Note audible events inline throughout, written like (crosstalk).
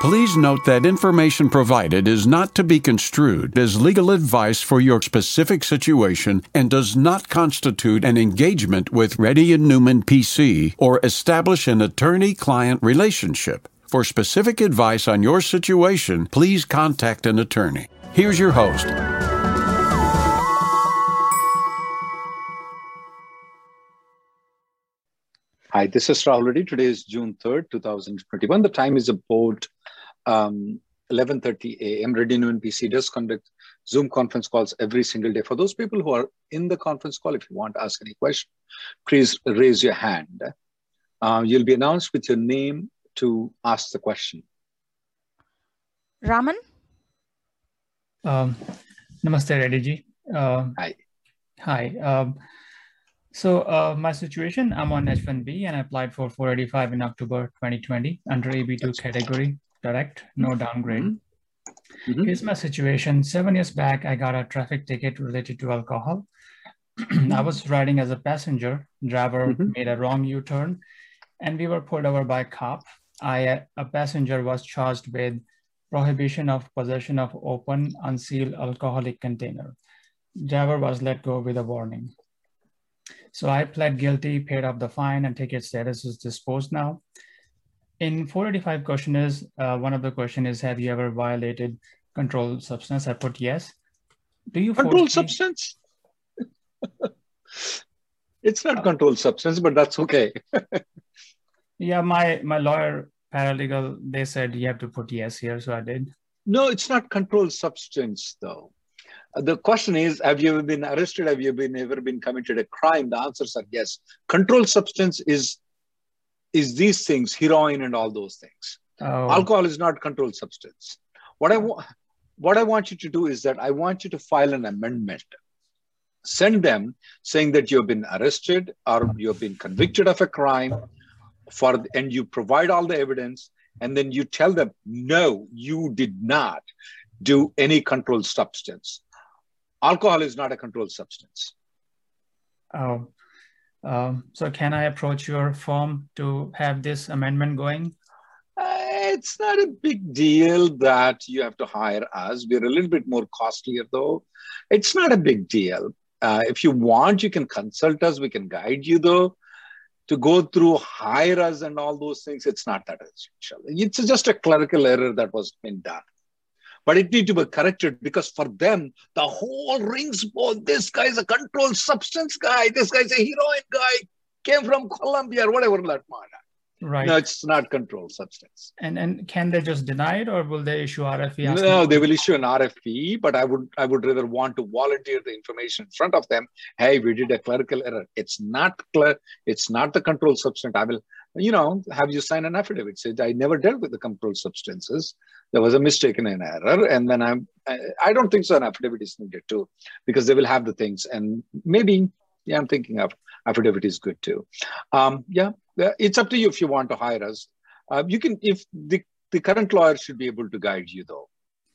Please note that information provided is not to be construed as legal advice for your specific situation and does not constitute an engagement with Reddy and Neumann PC or establish an attorney-client relationship. For specific advice on your situation, please contact an attorney. Here's your host. Hi, this is Rahul Reddy. Today is June 3rd, 2021. The time is about um, 11.30 a.m. Reddy Neumann PC does conduct Zoom conference calls every single day. For those people who are in the conference call, if you want to ask any question, please raise your hand. Uh, you'll be announced with your name to ask the question. Raman? Um, namaste, Reddy ji. Uh, hi. Hi. Um, so uh, my situation, I'm on H1B and I applied for 485 in October 2020 under EB2 category direct, no downgrade. Mm-hmm. mm-hmm. Here's my situation. Seven years back, I got a traffic ticket related to alcohol. (clears throat) I was riding as a passenger. Driver mm-hmm. made a wrong U-turn, and we were pulled over by a cop. I, a passenger, was charged with prohibition of possession of open, unsealed alcoholic container. Driver was let go with a warning. So I pled guilty, paid off the fine, and ticket status is disposed now in 485 question is uh, one of the question is have you ever violated controlled substance? I put yes. Do you controlled substance? (laughs) It's not uh, controlled substance but that's okay. (laughs) Yeah my my lawyer paralegal they said you have to put yes here so i did. No it's not controlled substance though. Uh, the question is have you ever been arrested? Have you been ever been committed a crime? The answers are yes. Controlled substance is is these things, heroin and all those things. Oh. Alcohol is not controlled substance. What I want, what I want you to do is that I want you to file an amendment. Send them saying that you have been arrested or you have been convicted of a crime, for and you provide all the evidence, and then you tell them, no, you did not do any controlled substance. Alcohol is not a controlled substance. Oh, um, so can I approach your firm to have this amendment going? Uh, it's not a big deal that you have to hire us. We're a little bit more costlier though. It's not a big deal. Uh, if you want, you can consult us. We can guide you though. To go through hire us and all those things, it's not that essential. It's just a clerical error that was been done but it need to be corrected because for them the whole rings ball this guy is a controlled substance guy. This guy is a heroin guy. Came from colombia or whatever that matter right. no it's not controlled substance. And and can they just deny it or will they issue rfe no they will issue an RFE. but i would i would rather want to volunteer the information in front of them. Hey we did a clerical error. It's not clear. It's not the controlled substance. I will you know, have you sign an affidavit? Said I never dealt with the controlled substances. There was a mistake and an error, and then I'm. I don't think so. An affidavit is needed too, because they will have the things, and maybe yeah, I'm thinking of affidavit is good too. Um, yeah, it's up to you if you want to hire us. Uh, you can if the the current lawyer should be able to guide you though.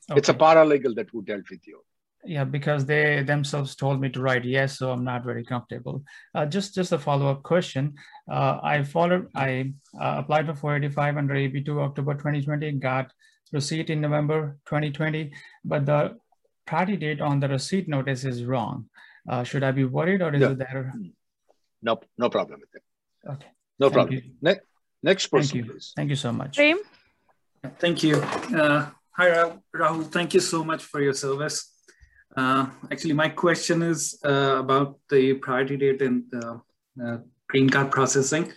Okay. It's a paralegal that who dealt with you yeah because they themselves told me to write yes so i'm not very comfortable. Uh, just just a follow-up question. Uh, i followed i uh, applied for 485 under eb2 october 2020 got receipt in november 2020 but the priority date on the receipt notice is wrong. Uh, should i be worried or is it there? No no problem with it. Okay. No Thank problem. ne- next person Thank you. please. Thank you so much. Prem? Thank you. Uh, hi, Rahul. Thank you so much for your service. Uh, actually, my question is uh, about the priority date and the uh, green card processing.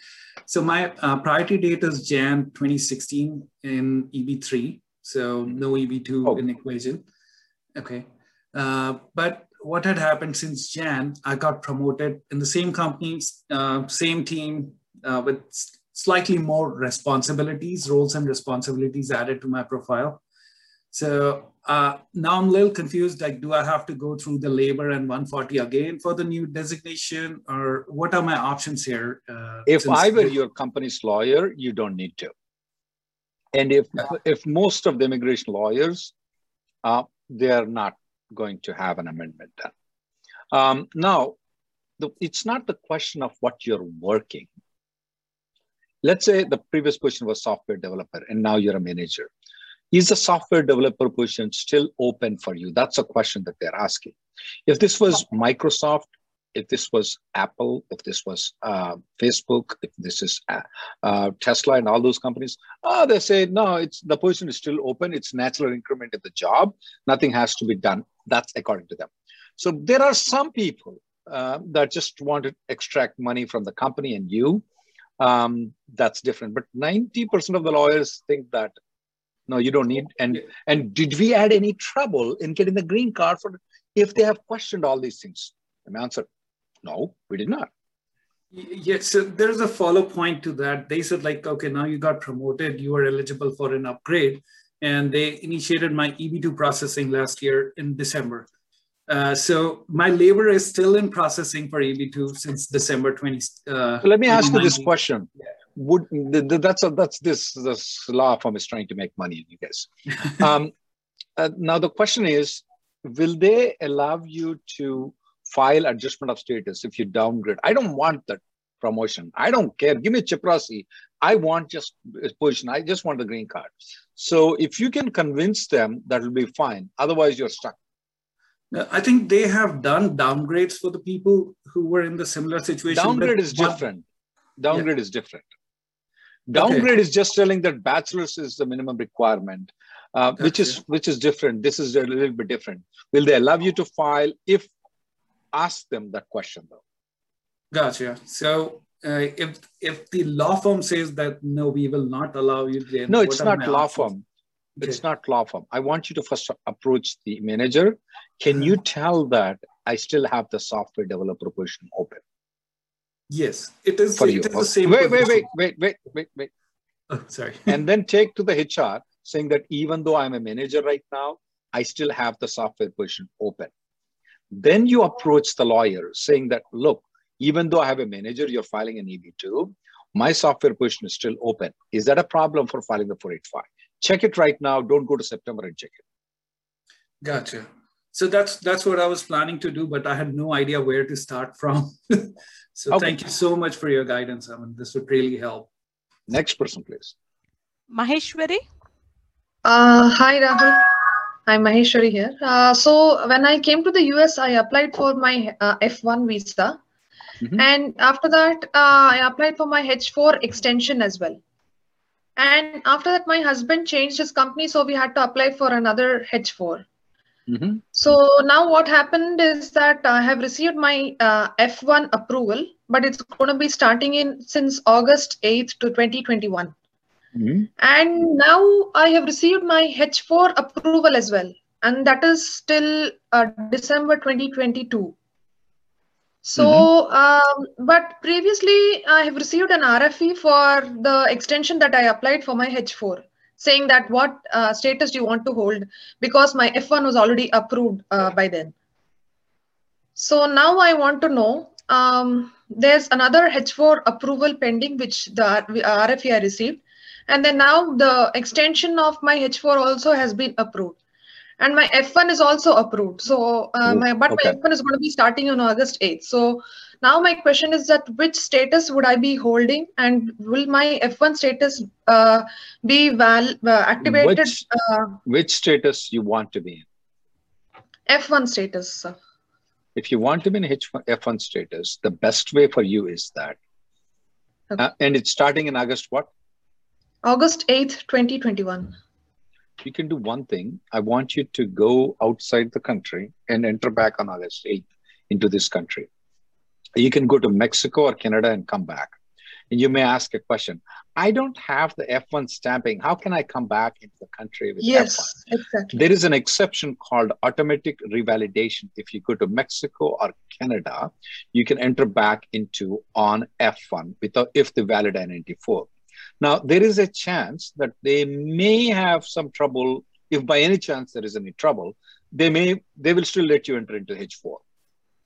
So my uh, priority date is Jan 2016 in EB3, so no EB2 oh. in equation. Okay, uh, but what had happened since Jan, I got promoted in the same company, uh, same team with slightly more responsibilities, roles and responsibilities added to my profile. So uh, now I'm a little confused. Like, do I have to go through the labor and 140 again for the new designation, or what are my options here? Uh, if I were your company's lawyer, you don't need to. And if if most of the immigration lawyers, uh, they are not going to have an amendment done. Um, now, the, it's not the question of what you're working. Let's say the previous question was software developer, and now you're a manager. Is the software developer position still open for you? That's a question that they're asking. If this was Microsoft, if this was Apple, if this was uh, Facebook, if this is uh, uh, Tesla and all those companies, oh, they say no, it's the position is still open. It's natural increment in the job. Nothing has to be done. That's according to them. So there are some people uh, that just want to extract money from the company and you. Um, that's different. But 90% of the lawyers think that no, you don't need. And and did we add any trouble in getting the green card for if they have questioned all these things? And answer, no, we did not. Yes, so there's a follow point to that. They said like, okay, now you got promoted, you are eligible for an upgrade, and they initiated my EB2 processing last year in December. Uh, so my labor is still in processing for EB2 since December 20. Uh, so let me ask you this question. Yeah would that's a, that's this this law firm is trying to make money you guess (laughs) um, uh, now the question is will they allow you to file adjustment of status if you downgrade i don't want that promotion i don't care give me chaprasi i want just position i just want the green card so if you can convince them that will be fine otherwise you're stuck I think they have done downgrades for the people who were in the similar situation. Downgrade is different. Downgrade yeah. is different. Downgrade okay. is just telling that bachelor's is the minimum requirement, uh, gotcha. which is which is different. This is a little bit different. Will they allow you to file if ask them that question though? Gotcha. So uh, if if the law firm says that no, we will not allow you, then no, it's not law options? firm. Okay. It's not law firm. I want you to first approach the manager. Can you tell that I still have the software developer position open? Yes, it is. For it you. is the same. Wait, wait, wait, wait, wait, wait, wait. Oh, sorry. and then take to the HR saying that even though I'm a manager right now, I still have the software position open. Then you approach the lawyer saying that, look, even though I have a manager, you're filing an EB2, my software position is still open. Is that a problem for filing the 485? Check it right now. Don't go to September and check it. Gotcha. So that's that's what I was planning to do, but I had no idea where to start from. (laughs) So okay. thank you so much for your guidance. I mean, this would really help. Next person, please. Maheshwari. Uh, hi, Rahul. I'm Maheshwari here. Uh, so when I came to the US, I applied for my uh, F1 visa. Mm-hmm. And after that, uh, I applied for my H4 extension as well. And after that, my husband changed his company, so we had to apply for another H4. Mm-hmm. So now what happened is that I have received my uh, F1 approval, but it's going to be starting in since August 8th to 2021. Mm-hmm. And now I have received my H4 approval as well, and that is still uh, December 2022. So, mm-hmm. um, but previously I have received an RFE for the extension that I applied for my H4 saying that what uh, status do you want to hold because my F1 was already approved uh, by then. So now I want to know, um, there's another H4 approval pending, which the RFE I received. And then now the extension of my H4 also has been approved. And my F1 is also approved. So, uh, my, but okay. my F1 is going to be starting on August 8th. So now my question is that which status would I be holding and will my F1 status uh, be val uh, activated? Which, uh, which status you want to be in? F1 status. Sir. If you want to be in H1, F1 status, the best way for you is that. Okay. Uh, and it's starting in August what? August 8th, 2021 you can do one thing. I want you to go outside the country and enter back on August 8th into this country you can go to Mexico or Canada and come back. And you may ask a question. I don't have the F1 stamping. How can I come back into the country with yes, F1? Exactly. There is an exception called automatic revalidation. If you go to Mexico or Canada, you can enter back into on F1 without if the valid I-94. Now, there is a chance that they may have some trouble if by any chance there is any trouble, they may they will still let you enter into H4.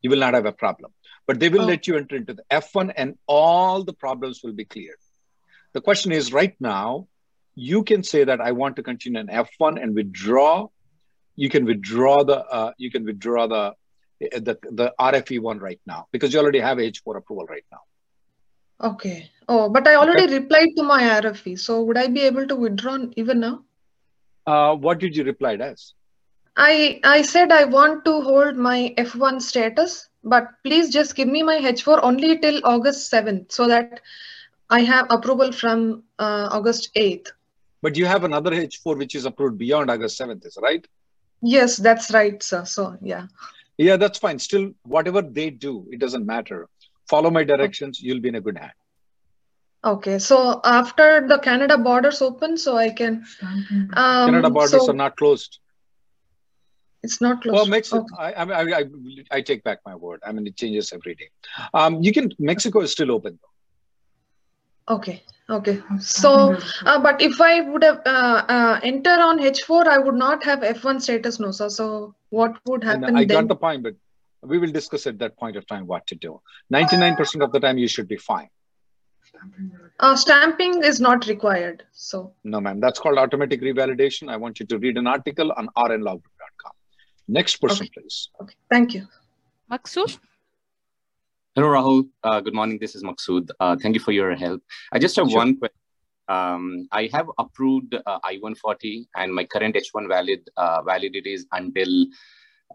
You will not have a problem, but they will oh. let you enter into the F1, and all the problems will be cleared. The question is, right now, you can say that I want to continue an F1 and withdraw. You can withdraw the uh, you can withdraw the the the RFE one right now because you already have H4 approval right now. Okay. Oh, but I already okay. replied to my RFE. So would I be able to withdraw even now? Uh, what did you reply as? I I said I want to hold my F1 status, but please just give me my H4 only till August 7th so that I have approval from uh, August 8th. But you have another H4 which is approved beyond August 7th, is right? Yes, that's right, sir. So yeah. Yeah, that's fine. Still, whatever they do, it doesn't matter follow my directions you'll be in a good hand okay so after the canada borders open so i can um, canada borders so are not closed it's not closed well mexico okay. I, I, I i take back my word. I mean it changes every day. Um you can mexico is still open though. Okay. Okay. So uh, but if i would have uh, uh, enter on h4 i would not have f1 status no sir. So what would happen and i then? got the point but we will discuss at that point of time what to do. 99% of the time you should be fine. Uh, stamping is not required so. No ma'am. That's called automatic revalidation. I want you to read an article on rnlog.com next person okay. please okay thank you Maksud? Hello, Rahul. Uh, good morning. This is Maksud. Uh, thank you for your help. I just have sure. one question. Um, I have approved uh, I-140 and my current H1 valid uh, validity is until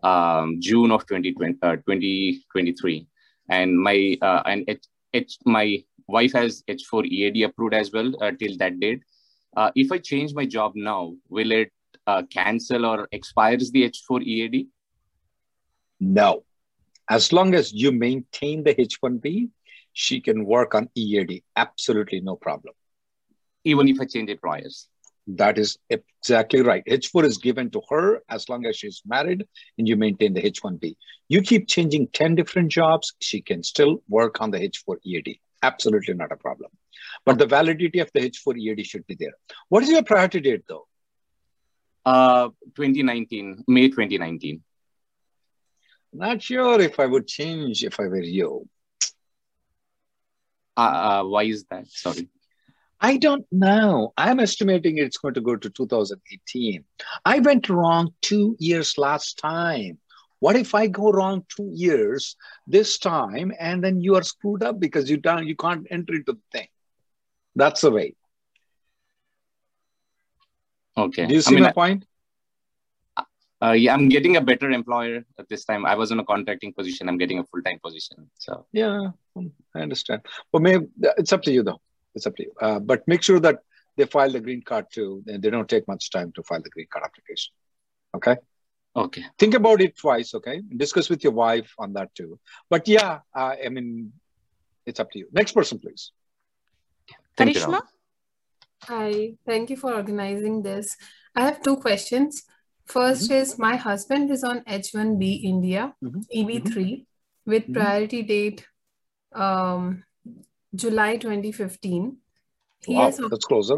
um, June of 2020, uh, 2023. And my uh, and H, H, my wife has H4 EAD approved as well uh, till that date. Uh, if I change my job now, will it uh, cancel or expires the H4 EAD? No. As long as you maintain the H1B, she can work on EAD. Absolutely no problem. Even if I change employers? That is exactly right. H4 is given to her as long as she's married and you maintain the H1B. You keep changing 10 different jobs, she can still work on the H4 EAD. Absolutely not a problem. But the validity of the H4 EAD should be there. What is your priority date though? Uh, 2019, May 2019. Not sure if I would change if I were you. Uh, uh, why is that? Sorry. I don't know. I'm estimating it's going to go to 2018. I went wrong two years last time. What if I go wrong two years this time and then you are screwed up because you don't you can't enter into the thing? That's the way. Okay. Do you see I mean, my point? Uh, yeah, I'm getting a better employer at this time. I was in a contracting position. I'm getting a full time position. So yeah, I understand. But maybe it's up to you though. It's up to you. Uh, but make sure that they file the green card too, they don't take much time to file the green card application. Okay. Okay. Think about it twice. Okay. Discuss with your wife on that too. But yeah, uh, I mean, it's up to you. Next person, please. Thank Karishma? Hi. Thank you for organizing this. I have two questions. 1st mm-hmm. is my husband is on H1B India, mm-hmm. EB3, mm-hmm. with mm-hmm. priority date um, July 2015. He wow, has, that's closer.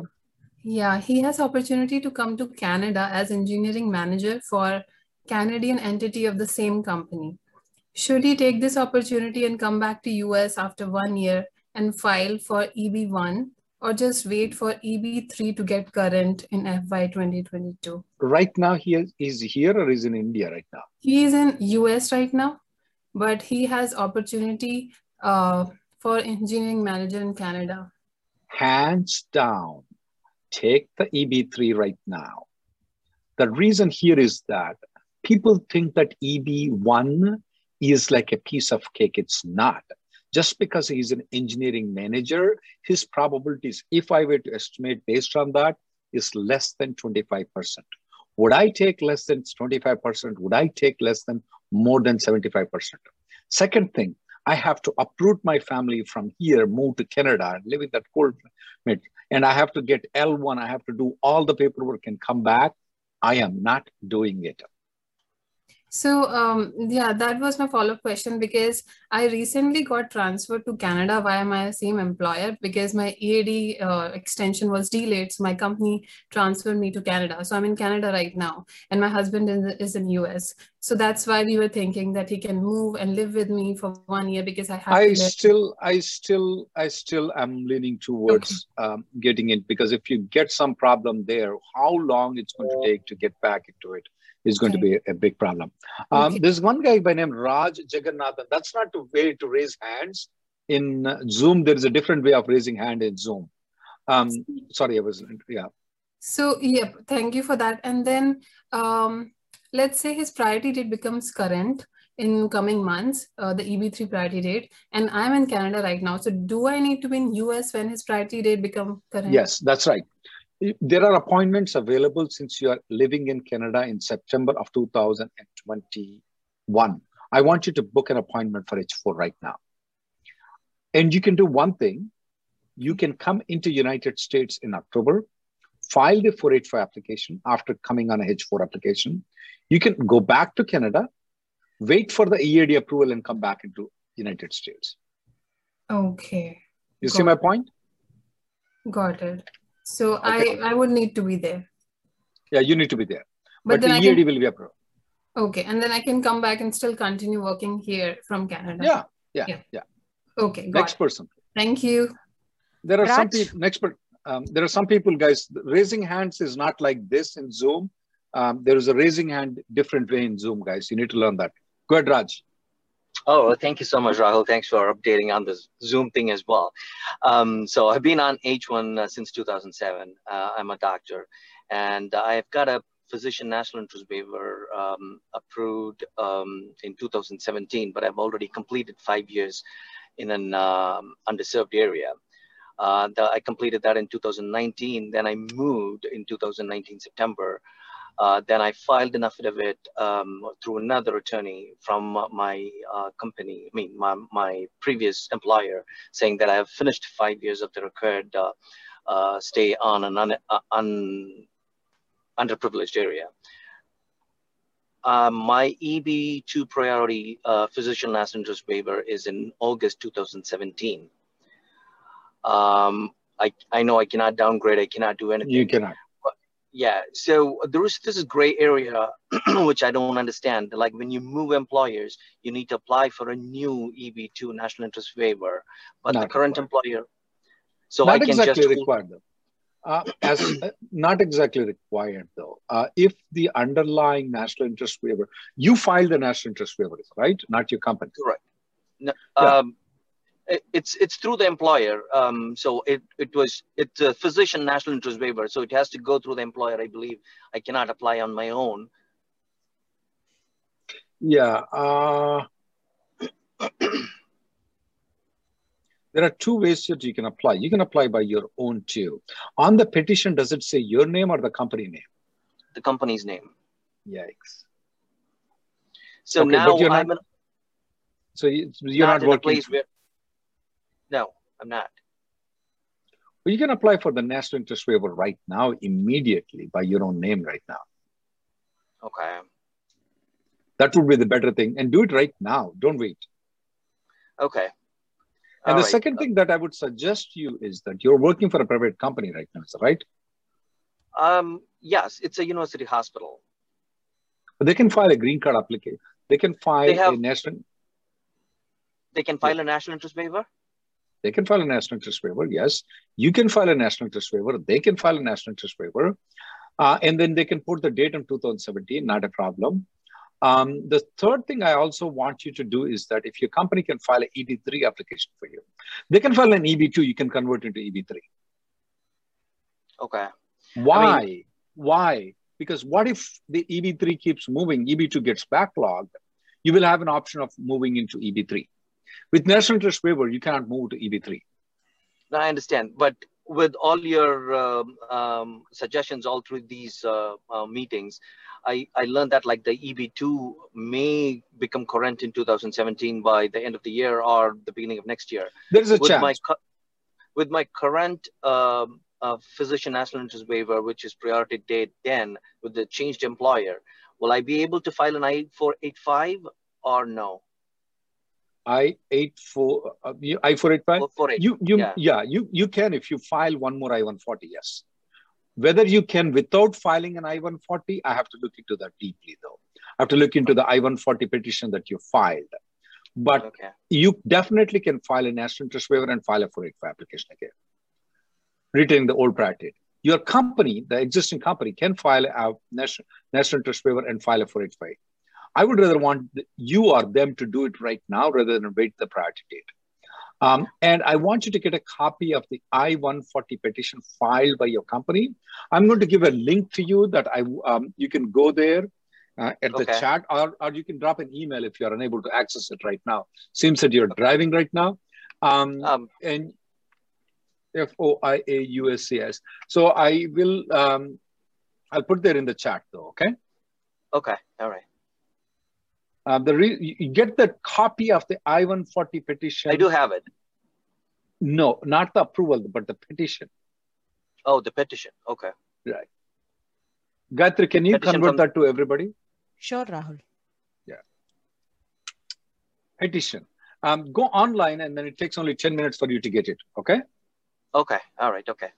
Yeah, he has opportunity to come to Canada as engineering manager for Canadian entity of the same company. Should he take this opportunity and come back to US after one year and file for EB1 or just wait for EB3 to get current in FY 2022? Right now, he is, is here or is in India right now? He is in US right now, but he has opportunity uh, for engineering manager in Canada? Hands down, take the EB3 right now. The reason here is that people think that EB1 is like a piece of cake. It's not. Just because he's an engineering manager, his probabilities, if I were to estimate based on that, is less than 25%. Would I take less than 25%? Would I take less than more than 75%? Second thing, I have to uproot my family from here, move to Canada, and live in that cold climate. And I have to get L1. I have to do all the paperwork and come back. I am not doing it. So um, yeah, that was my follow-up question because I recently got transferred to Canada via my same employer because my EAD uh, extension was delayed. So my company transferred me to Canada. So I'm in Canada right now, and my husband is, is in US. So that's why we were thinking that he can move and live with me for one year because I have. I still, I still, I still am leaning towards okay. um, getting it because if you get some problem there, how long it's going to take to get back into it is going to be a big problem. Um, okay. There's one guy by name Raj Jagannathan. That's not the way to raise hands. In Zoom, there is a different way of raising hand in Zoom. Um, sorry, I was, yeah. So, yeah, thank you for that. And then um, let's say his priority date becomes current in coming months, uh, the EB3 priority date, and I'm in Canada right now. So do I need to be in US when his priority date become current? Yes, that's right there are appointments available since you are living in Canada in September of 2021. I want you to book an appointment for H4 right now. And you can do one thing. You can come into United States in October, file the 485 application after coming on a H4 application. You can go back to Canada, wait for the EAD approval and come back into United States. Okay. You Got see my point? Got it. So okay. I, I would need to be there. Yeah, you need to be there. But, but the EAD can... will be approved. Okay. And then I can come back and still continue working here from Canada. Yeah. Yeah. Yeah. yeah. Okay. Next it. person. Thank you. There are Raj. some people, next, um, there are some people, guys, raising hands is not like this in Zoom. Um, there is a raising hand different way in Zoom, guys. You need to learn that. Go ahead, Raj. Oh, thank you so much, Rahul. Thanks for updating on this Zoom thing as well. Um, so I've been on H1 uh, since 2007. Uh, I'm a doctor, and I've got a physician national interest waiver um, approved um, in 2017, but I've already completed five years in an um, underserved area. Uh, the, I completed that in 2019. Then I moved in 2019 September uh, then I filed an affidavit um, through another attorney from my uh, company, I mean, my, my previous employer, saying that I have finished five years of the required uh, uh stay on an un, uh, un, underprivileged area. Uh, my EB2 priority physician last interest waiver is in August 2017. Um, I, I know I cannot downgrade, I cannot do anything. You cannot yeah so there is this gray area (clears throat) which i don't understand. Like when you move employers you need to apply for a new eb2 national interest waiver. But not the current required. employer so not i can exactly just required though. Uh, as uh, not exactly required though. Uh, if the underlying national interest waiver you filed the national interest waiver right? Not your company. Right no, yeah. um, it's it's through the employer. Um, so it it was it's a physician national interest waiver. So it has to go through the employer. I believe I cannot apply on my own. Yeah. Uh, (clears throat) there are two ways that you can apply. You can apply by your own too. On the petition, does it say your name or the company name? The company's name. Yikes. So okay, now I'm. Not, an, so you're not, not working. No, I'm not. Well, you can apply for the national interest waiver right now, immediately by your own name right now. Okay. That would be the better thing. And do it right now. Don't wait. Okay. And All the right. second thing that I would suggest to you is that you're working for a private company right now, is that right? Um, yes, it's a university hospital. But they can file a green card application. They can file they have, a national. They can file yeah. a national interest waiver. They can file a national interest waiver. Yes, you can file a national interest waiver. They can file a national interest waiver. Uh, and then they can put the date in 2017, not a problem. Um, the third thing I also want you to do is that if your company can file an EB3 application for you, they can file an EB2, you can convert into EB3. Okay. Why? I mean, Why? Because what if the EB3 keeps moving, EB2 gets backlogged, you will have an option of moving into EB3. With national interest waiver, you cannot move to EB3. No, I understand. But with all your um, um, suggestions all through these uh, uh, meetings, I, I learned that like the EB2 may become current in 2017 by the end of the year or the beginning of next year. There's a with chance. My with my current um, uh, physician national interest waiver, which is priority date then with the changed employer, will I be able to file an I-485 or no? I-84, uh, I-485? Oh, you, you, yeah. yeah, you, you can if you file one more I-140, yes. Whether you can without filing an I-140, I have to look into that deeply though. I have to look into the I-140 petition that you filed. But Okay. you definitely can file a national interest waiver and file a 485 application again, retaining the old priority. Your company, the existing company, can file a national, national interest waiver and file a 485. I would rather want you or them to do it right now rather than wait the priority date. Um, and I want you to get a copy of the I-140 petition filed by your company. I'm going to give a link to you that I um, you can go there uh, at the chat, or, or you can drop an email if you're unable to access it right now. Seems that you're driving right now. Um, Um, and F O I A U S C S. So I will um, I'll put there in the chat though. Okay. okay. All right. Uh, the re- you you get the copy of the I-140 petition. I do have it. No, not the approval, but the petition. Oh, the petition. Okay. Right. Gayatri, can you Petition convert from- that to everybody? Sure, Rahul. Yeah. Petition. Um, go online and then it takes only 10 minutes for you to get it. Okay. Okay. All right. Okay.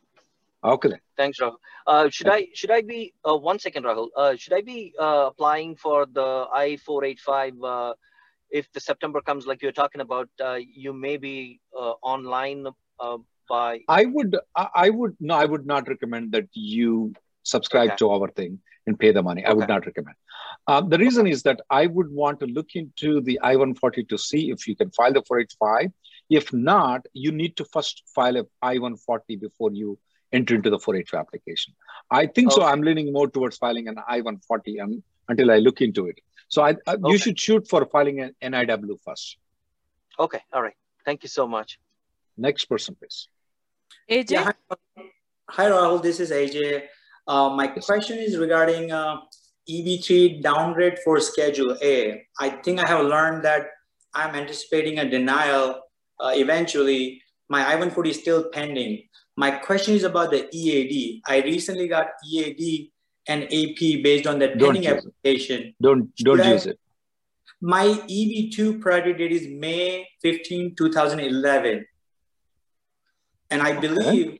Okay. Then. Thanks, Rahul. Uh, should I should I be uh, one second, Rahul? Uh, should I be uh, applying for the I four eight five? Uh, if the September comes, like you're talking about, uh, you may be uh, online uh, by. I would, I, I would, no, I would not recommend that you subscribe Okay. to our thing and pay the money. I would not recommend. Um, the reason is that I would want to look into the I-140 to see if you can file the 485. If not, you need to first file a I-140 before you enter into the 485 application. I think so. I'm leaning more towards filing an I-140 um, until I look into it. So I, I, Okay. you should shoot for filing an NIW first. Okay. All right. Thank you so much. Next person, please. AJ? Yeah, hi, hi Rahul, this is AJ. Uh, my question is regarding uh, EB3 downgrade for Schedule A. I think I have learned that I'm anticipating a denial uh, eventually. My I-140 is still pending. My question is about the EAD. I recently got EAD and AP based on the Don't pending use it. application. Don't don't Should I- use it. My EB2 priority date is May 15, 2011. And I Okay. believe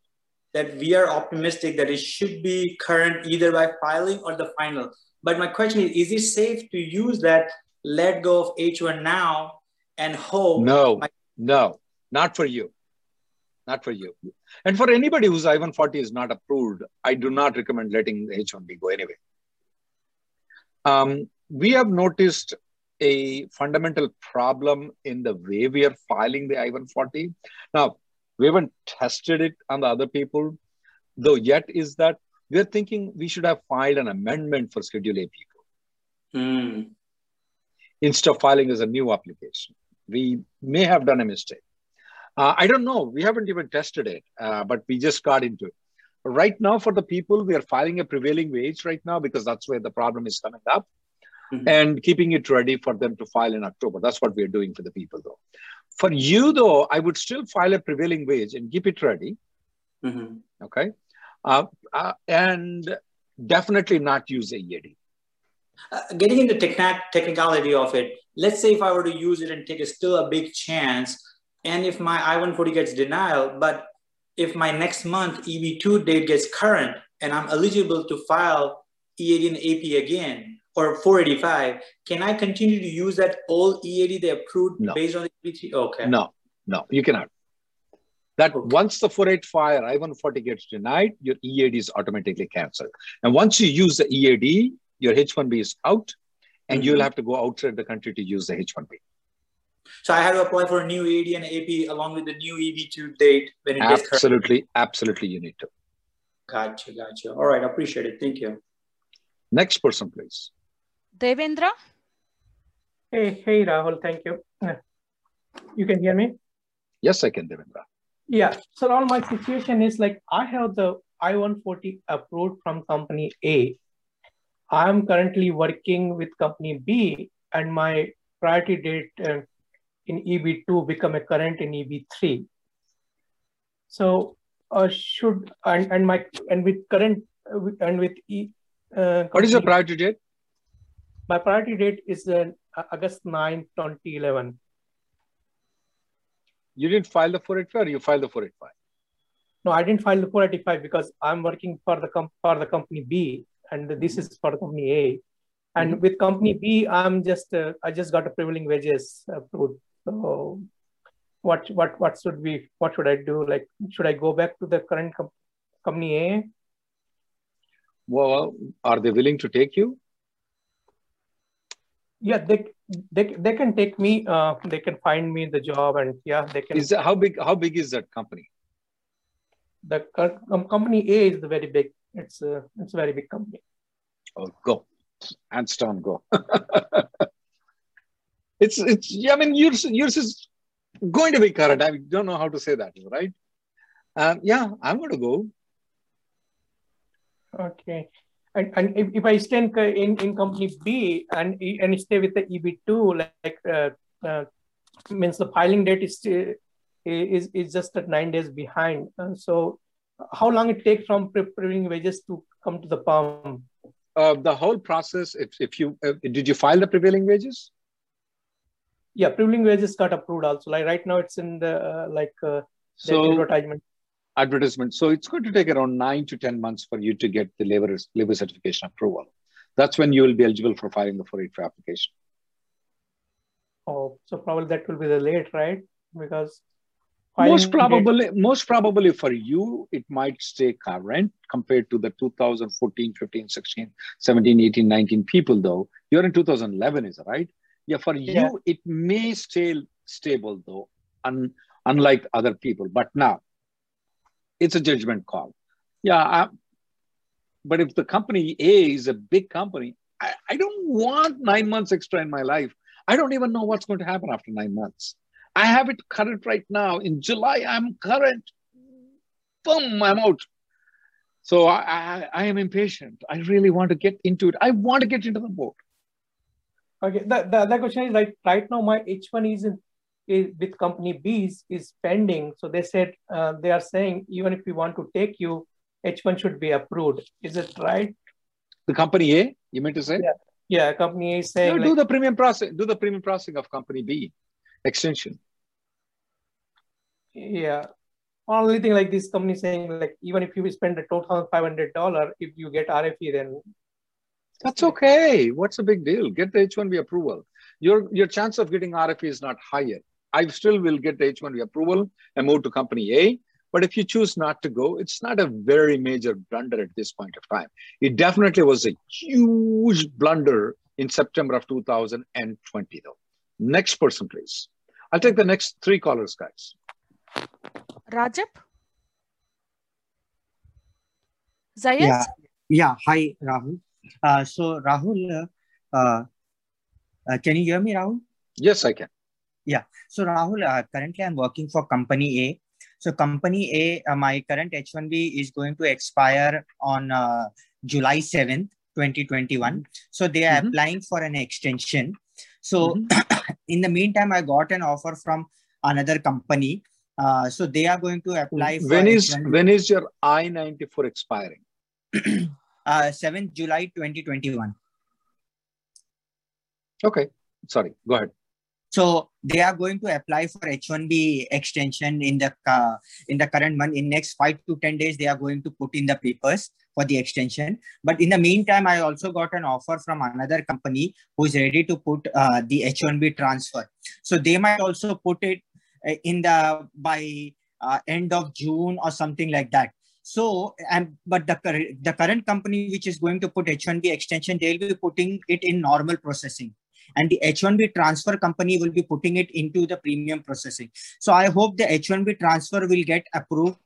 that we are optimistic that it should be current either by filing or the final. But my question is, is it safe to use that let go of H1 now and hope? No, no, not for you. Not for you. And for anybody whose I-140 is not approved, I do not recommend letting the H-1B go anyway. Um, we have noticed a fundamental problem in the way we are filing the I-140. Now, we haven't tested it on the other people, though yet is that we're thinking we should have filed an amendment for Schedule A people Hmm. instead of filing as a new application. We may have done a mistake. Uh, I don't know. We haven't even tested it, uh, but we just got into it. Right now, for the people, we are filing a prevailing wage right now because that's where the problem is coming up Mhm. and keeping it ready for them to file in October. That's what we're doing for the people, though. For you, though, I would still file a prevailing wage and keep it ready. Mhm. Okay. Uh, uh, and definitely not use a EAD. Uh, getting into techna- technicality of it, let's say if I were to use it and take a still a big chance, and if my I-140 gets denial, but if my next month EB2 date gets current and I'm eligible to file EAD and AP again or 485, can I continue to use that old EAD they approved No. based on the EB3? Okay. No, no, you cannot. That Okay. once the 485 I-140 gets denied, your EAD is automatically canceled. And once you use the EAD, your H-1B is out, and Mhm. you'll have to go outside the country to use the H-1B. So I had to apply for a new EAD and AP along with the new EB2 date when it gets. Absolutely, absolutely, you need to. Gotcha, gotcha. All right, appreciate it. Thank you. Next person, please. Devendra? Hey, hey, Rahul, thank you. You can hear me? Yes, I can, Devendra. Yeah. So all my situation is like I have the I-140 approved from company A. I'm currently working with company B, and my priority date uh, in EB2 become a current in EB3. So uh, should and, and my and with current uh, and with E. Uh, What is your priority date? my priority date is uh, August 9, 2011. You didn't file the 485 or you filed the 485? No, I didn't file the 485 because I'm working for the com- for the company B and this is for the company A. And mm-hmm. with company B, I'm just uh, I just got a prevailing wages approved. So what what what should we what should I do? Like should I go back to the current com- company A? Well, are they willing to take you? Yeah, they they, they can take me. Uh, they can find me the job, and yeah, they can. Is that, how big? How big is that company? The um, company A is the very big. It's a it's a very big company. Oh, go, hands down, go. (laughs) it's it's. I mean, yours yours is going to be current. I don't know how to say that, right? Um, yeah, I'm going to go. Okay. And, and if, if I stay in, in, company B and and stay with the EB2, like uh, uh, means the filing date is is is just at nine days behind. Uh, so, how long it takes from prevailing wages to come to the PERM? Uh, the whole process. If if you uh, did you file the prevailing wages? Yeah, prevailing wages got approved also. Like right now, it's in the uh, like so advertisement advertisement. So it's going to take around nine to 10 months for you to get the labor, labor certification approval. That's when you will be eligible for filing the 483 application. Oh, so probably that will be the late, right? Because most probably, date... most probably for you, it might stay current compared to the 2014, 15, 16, 17, 18, 19 people, though. You're in 2011, is it right? Yeah, for yeah. you, it may stay stable, though, un, unlike other people. But now, it's a judgment call. Yeah, I, but if the company A is a big company, I, I don't want nine months extra in my life. I don't even know what's going to happen after nine months. I have it current right now. In July, I'm current. Boom, I'm out. So I, I, I, am impatient. I really want to get into it. I want to get into the board. Okay. The, the other question is like right now my H1 is in is, with company B is, is pending. So they said uh, they are saying even if we want to take you, H1 should be approved. Is it right? The company A, you meant to say? Yeah, yeah company A is saying. No, like, do the premium process. Do the premium processing of company B extension. Yeah. Only thing like this company saying like even if you spend a total five hundred dollar, if you get RFE, then that's okay. What's the big deal? Get the H1B approval. Your your chance of getting RFE is not higher. I still will get the H1B approval and move to company A. But if you choose not to go, it's not a very major blunder at this point of time. It definitely was a huge blunder in September of 2020, though. Next person, please. I'll take the next three callers, guys. Rajab? Zayed? Yeah, yeah. hi, Rahul. Uh, so, Rahul, uh, uh, can you hear me, Rahul? Yes, I can. Yeah. So Rahul, uh, currently I'm working for company A. So company A, uh, my current H1B is going to expire on uh, July 7th, 2021. Mm-hmm. So they are mm-hmm. applying for an extension. So mm-hmm. (coughs) in the meantime, I got an offer from another company. Uh, so they are going to apply. when is H1B. when is your I ninety four expiring? (coughs) uh, 7th July 2021. Okay, sorry. Go ahead. So they are going to apply for H1B extension in the uh, in the current month. In next five to ten days, they are going to put in the papers for the extension. But in the meantime, I also got an offer from another company who is ready to put uh, the H1B transfer. So they might also put it uh, in the by uh, end of June or something like that. So, and but the the current company which is going to put H1B extension, they'll be putting it in normal processing and the H1B transfer company will be putting it into the premium processing. So I hope the H1B transfer will get approved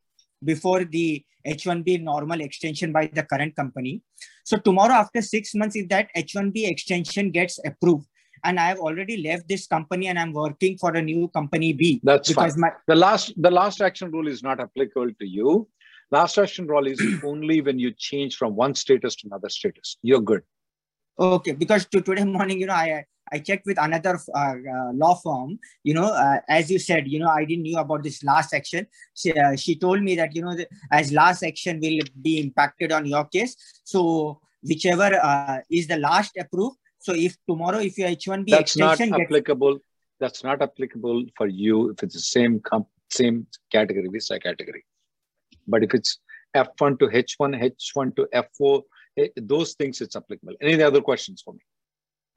before the H1B normal extension by the current company. So tomorrow after six months, if that H1B extension gets approved, and I have already left this company and I'm working for a new company B. That's because fine. My... the last the last action rule is not applicable to you. Last action rule is (clears throat) only when you change from one status to another status. You're good. Okay, because to today morning, you know, I I checked with another uh, uh, law firm. You know, uh, as you said, you know, I didn't knew about this last action. She, uh, she told me that you know, the, as last action will be impacted on your case. So whichever uh, is the last approved, So if tomorrow, if your H1B that's not extension gets, applicable. That's not applicable for you if it's the same comp, same category, visa category. But if it's F1 to H1, H1 to F4, eh, those things it's applicable. Any other questions for me?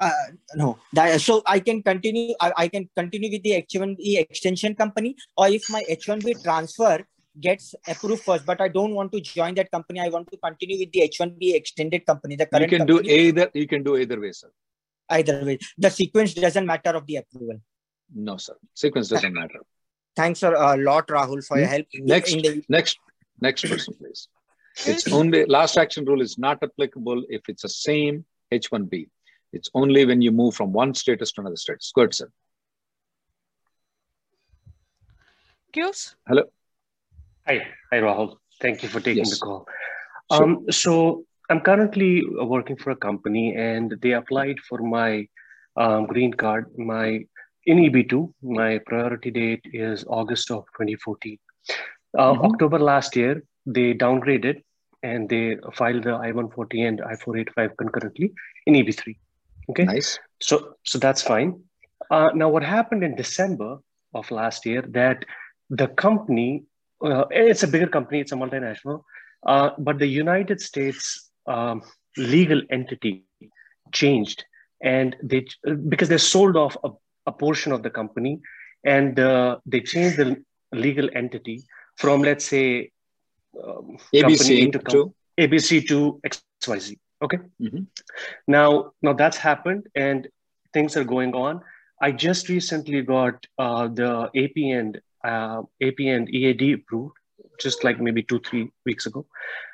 uh, no, that, so I can continue. I, I can continue with the H1B extension company, or if my H1B transfer gets approved first, but I don't want to join that company. I want to continue with the H1B extended company. The current you can company, do either. You can do either way, sir. either way. The sequence doesn't matter of the approval. No, sir. Sequence doesn't matter. Thanks a lot, Rahul, for your help. in the- Next, in the- next, next person, please. It's only last action rule is not applicable if it's the same H1B. It's only when you move from one status to another status. Go ahead, sir. Cues? Hello. Hi, hi, Rahul. Thank you for taking Yes. the call. Sure. Um, so I'm currently working for a company, and they applied for my um, green card. My in EB2, my priority date is August of 2014. Uh, Mhm. October last year, they downgraded and they filed the I-140 and I-485 concurrently in EB3. Okay. Nice. So, so that's fine. Uh, now, what happened in December of last year that the company, uh, it's a bigger company, it's a multinational, uh, but the United States um, legal entity changed, and they because they sold off a, a portion of the company, and uh, they changed the legal entity from let's say um, ABC to, ABC to XYZ. Okay. Mhm. Now, now that's happened, and things are going on. I just recently got uh, the AP and uh, AP and EAD approved, just like maybe two three weeks ago,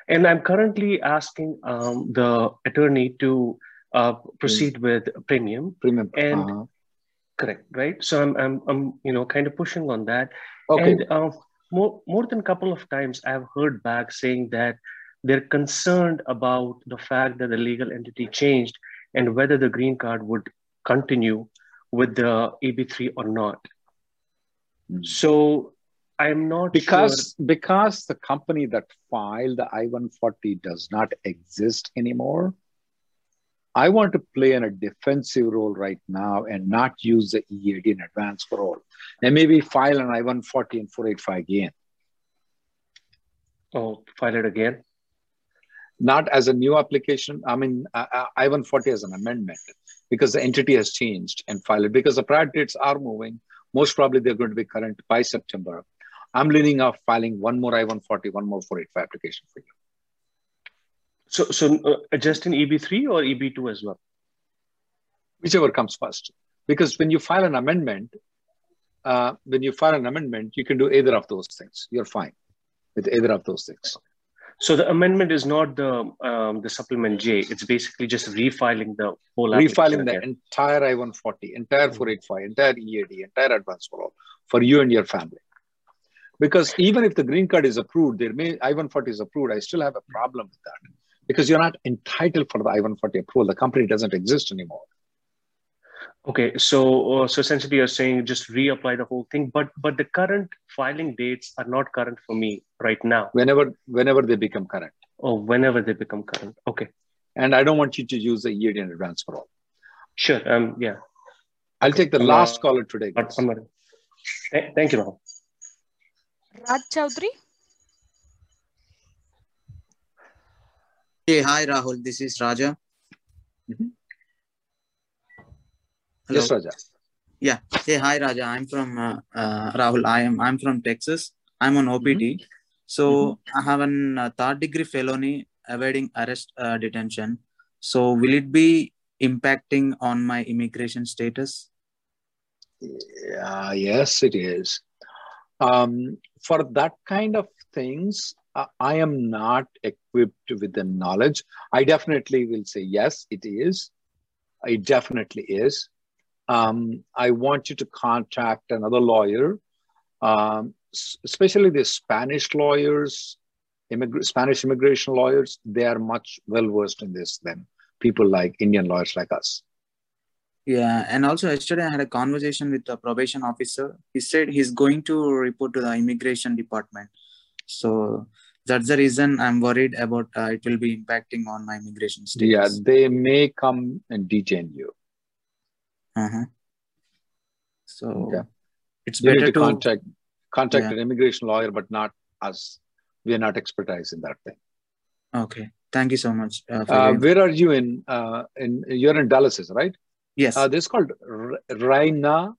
and I'm currently asking um, the attorney to uh, proceed with premium. Premium. And Uh-huh. correct, right? So I'm I'm I'm you know kind of pushing on that. Okay. And uh, more more than a couple of times, I've heard back saying that they're concerned about the fact that the legal entity changed and whether the green card would continue with the EB3 or not. Hmm. So I'm not because sure. because the company that filed the I-140 does not exist anymore. I want to play in a defensive role right now and not use the EAD in advance parole, and maybe file an I-140 and 485 again. Oh, file it again. Not as a new application. I mean, uh, uh, I-140 as an amendment because the entity has changed and file it because the priority dates are moving. Most probably they're going to be current by September. I'm leaning off filing one more I-140, one more 485 application for you. So, so uh, just in EB3 or EB2 as well? whichever comes first. Because when you file an amendment, uh, when you file an amendment, you can do either of those things. You're fine with either of those things. So the amendment is not the um, the supplement J. It's basically just refiling the whole Refiling the entire I-140, entire 485, entire EAD, entire advance parole for you and your family. Because even if the green card is approved, there may I-140 is approved, I still have a problem with that because you're not entitled for the I-140 approval. The company doesn't exist anymore. Okay, so uh, so essentially you're saying just reapply the whole thing, but but the current filing dates are not current for me right now. Whenever whenever they become current. Oh, whenever they become current. Okay. And I don't want you to use the year in advance parole. Sure. Um. Yeah. I'll take the I'm, last uh, caller today. I'm- I'm ready. Th- Thank you, Rahul. Raj Chaudhary. Hey, hi Rahul. This is Raja. Yes, Hello. Raja. Yeah. Hey, hi Raja. I'm from uh, uh, Rahul. I am. I'm from Texas. I'm on OPT. So I have an uh, third degree felony evading arrest uh, detention. So will it be impacting on my immigration status? Yeah, yes, it is. Um, for that kind of things, I am not equipped with the knowledge. I definitely will say yes, it is. It definitely is. Um, I want you to contact another lawyer, um, especially the Spanish lawyers, immig- Spanish immigration lawyers. They are much well versed in this than people like Indian lawyers like us. Yeah, and also yesterday I had a conversation with the probation officer. He said he's going to report to the immigration department. So That's the reason I'm worried about uh, it will be impacting on my immigration status. Yeah, they may come and detain you. Uh-huh. So yeah. it's You better to to, contact contact Yeah. an immigration lawyer, but not us. We are not expertise in that thing. Okay. Thank you so much. Uh, Uh, where are you in? Uh, in you're in Dallas, right? yes. Uh, this is called R- Raina,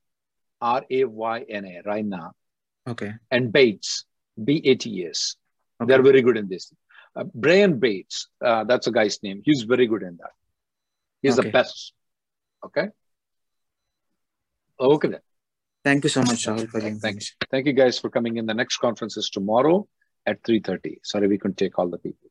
R A Y N A, Raina, okay. and Bates, B A T S. They're very good in this. Uh, Brian Bates, uh, that's a guy's name. He's very good in that. He's Okay. the best. Okay. Okay then. Thank you so much, Rahul, for the Thank, thank you guys for coming in. The next conference is tomorrow at 3.30. Sorry, we couldn't take all the people.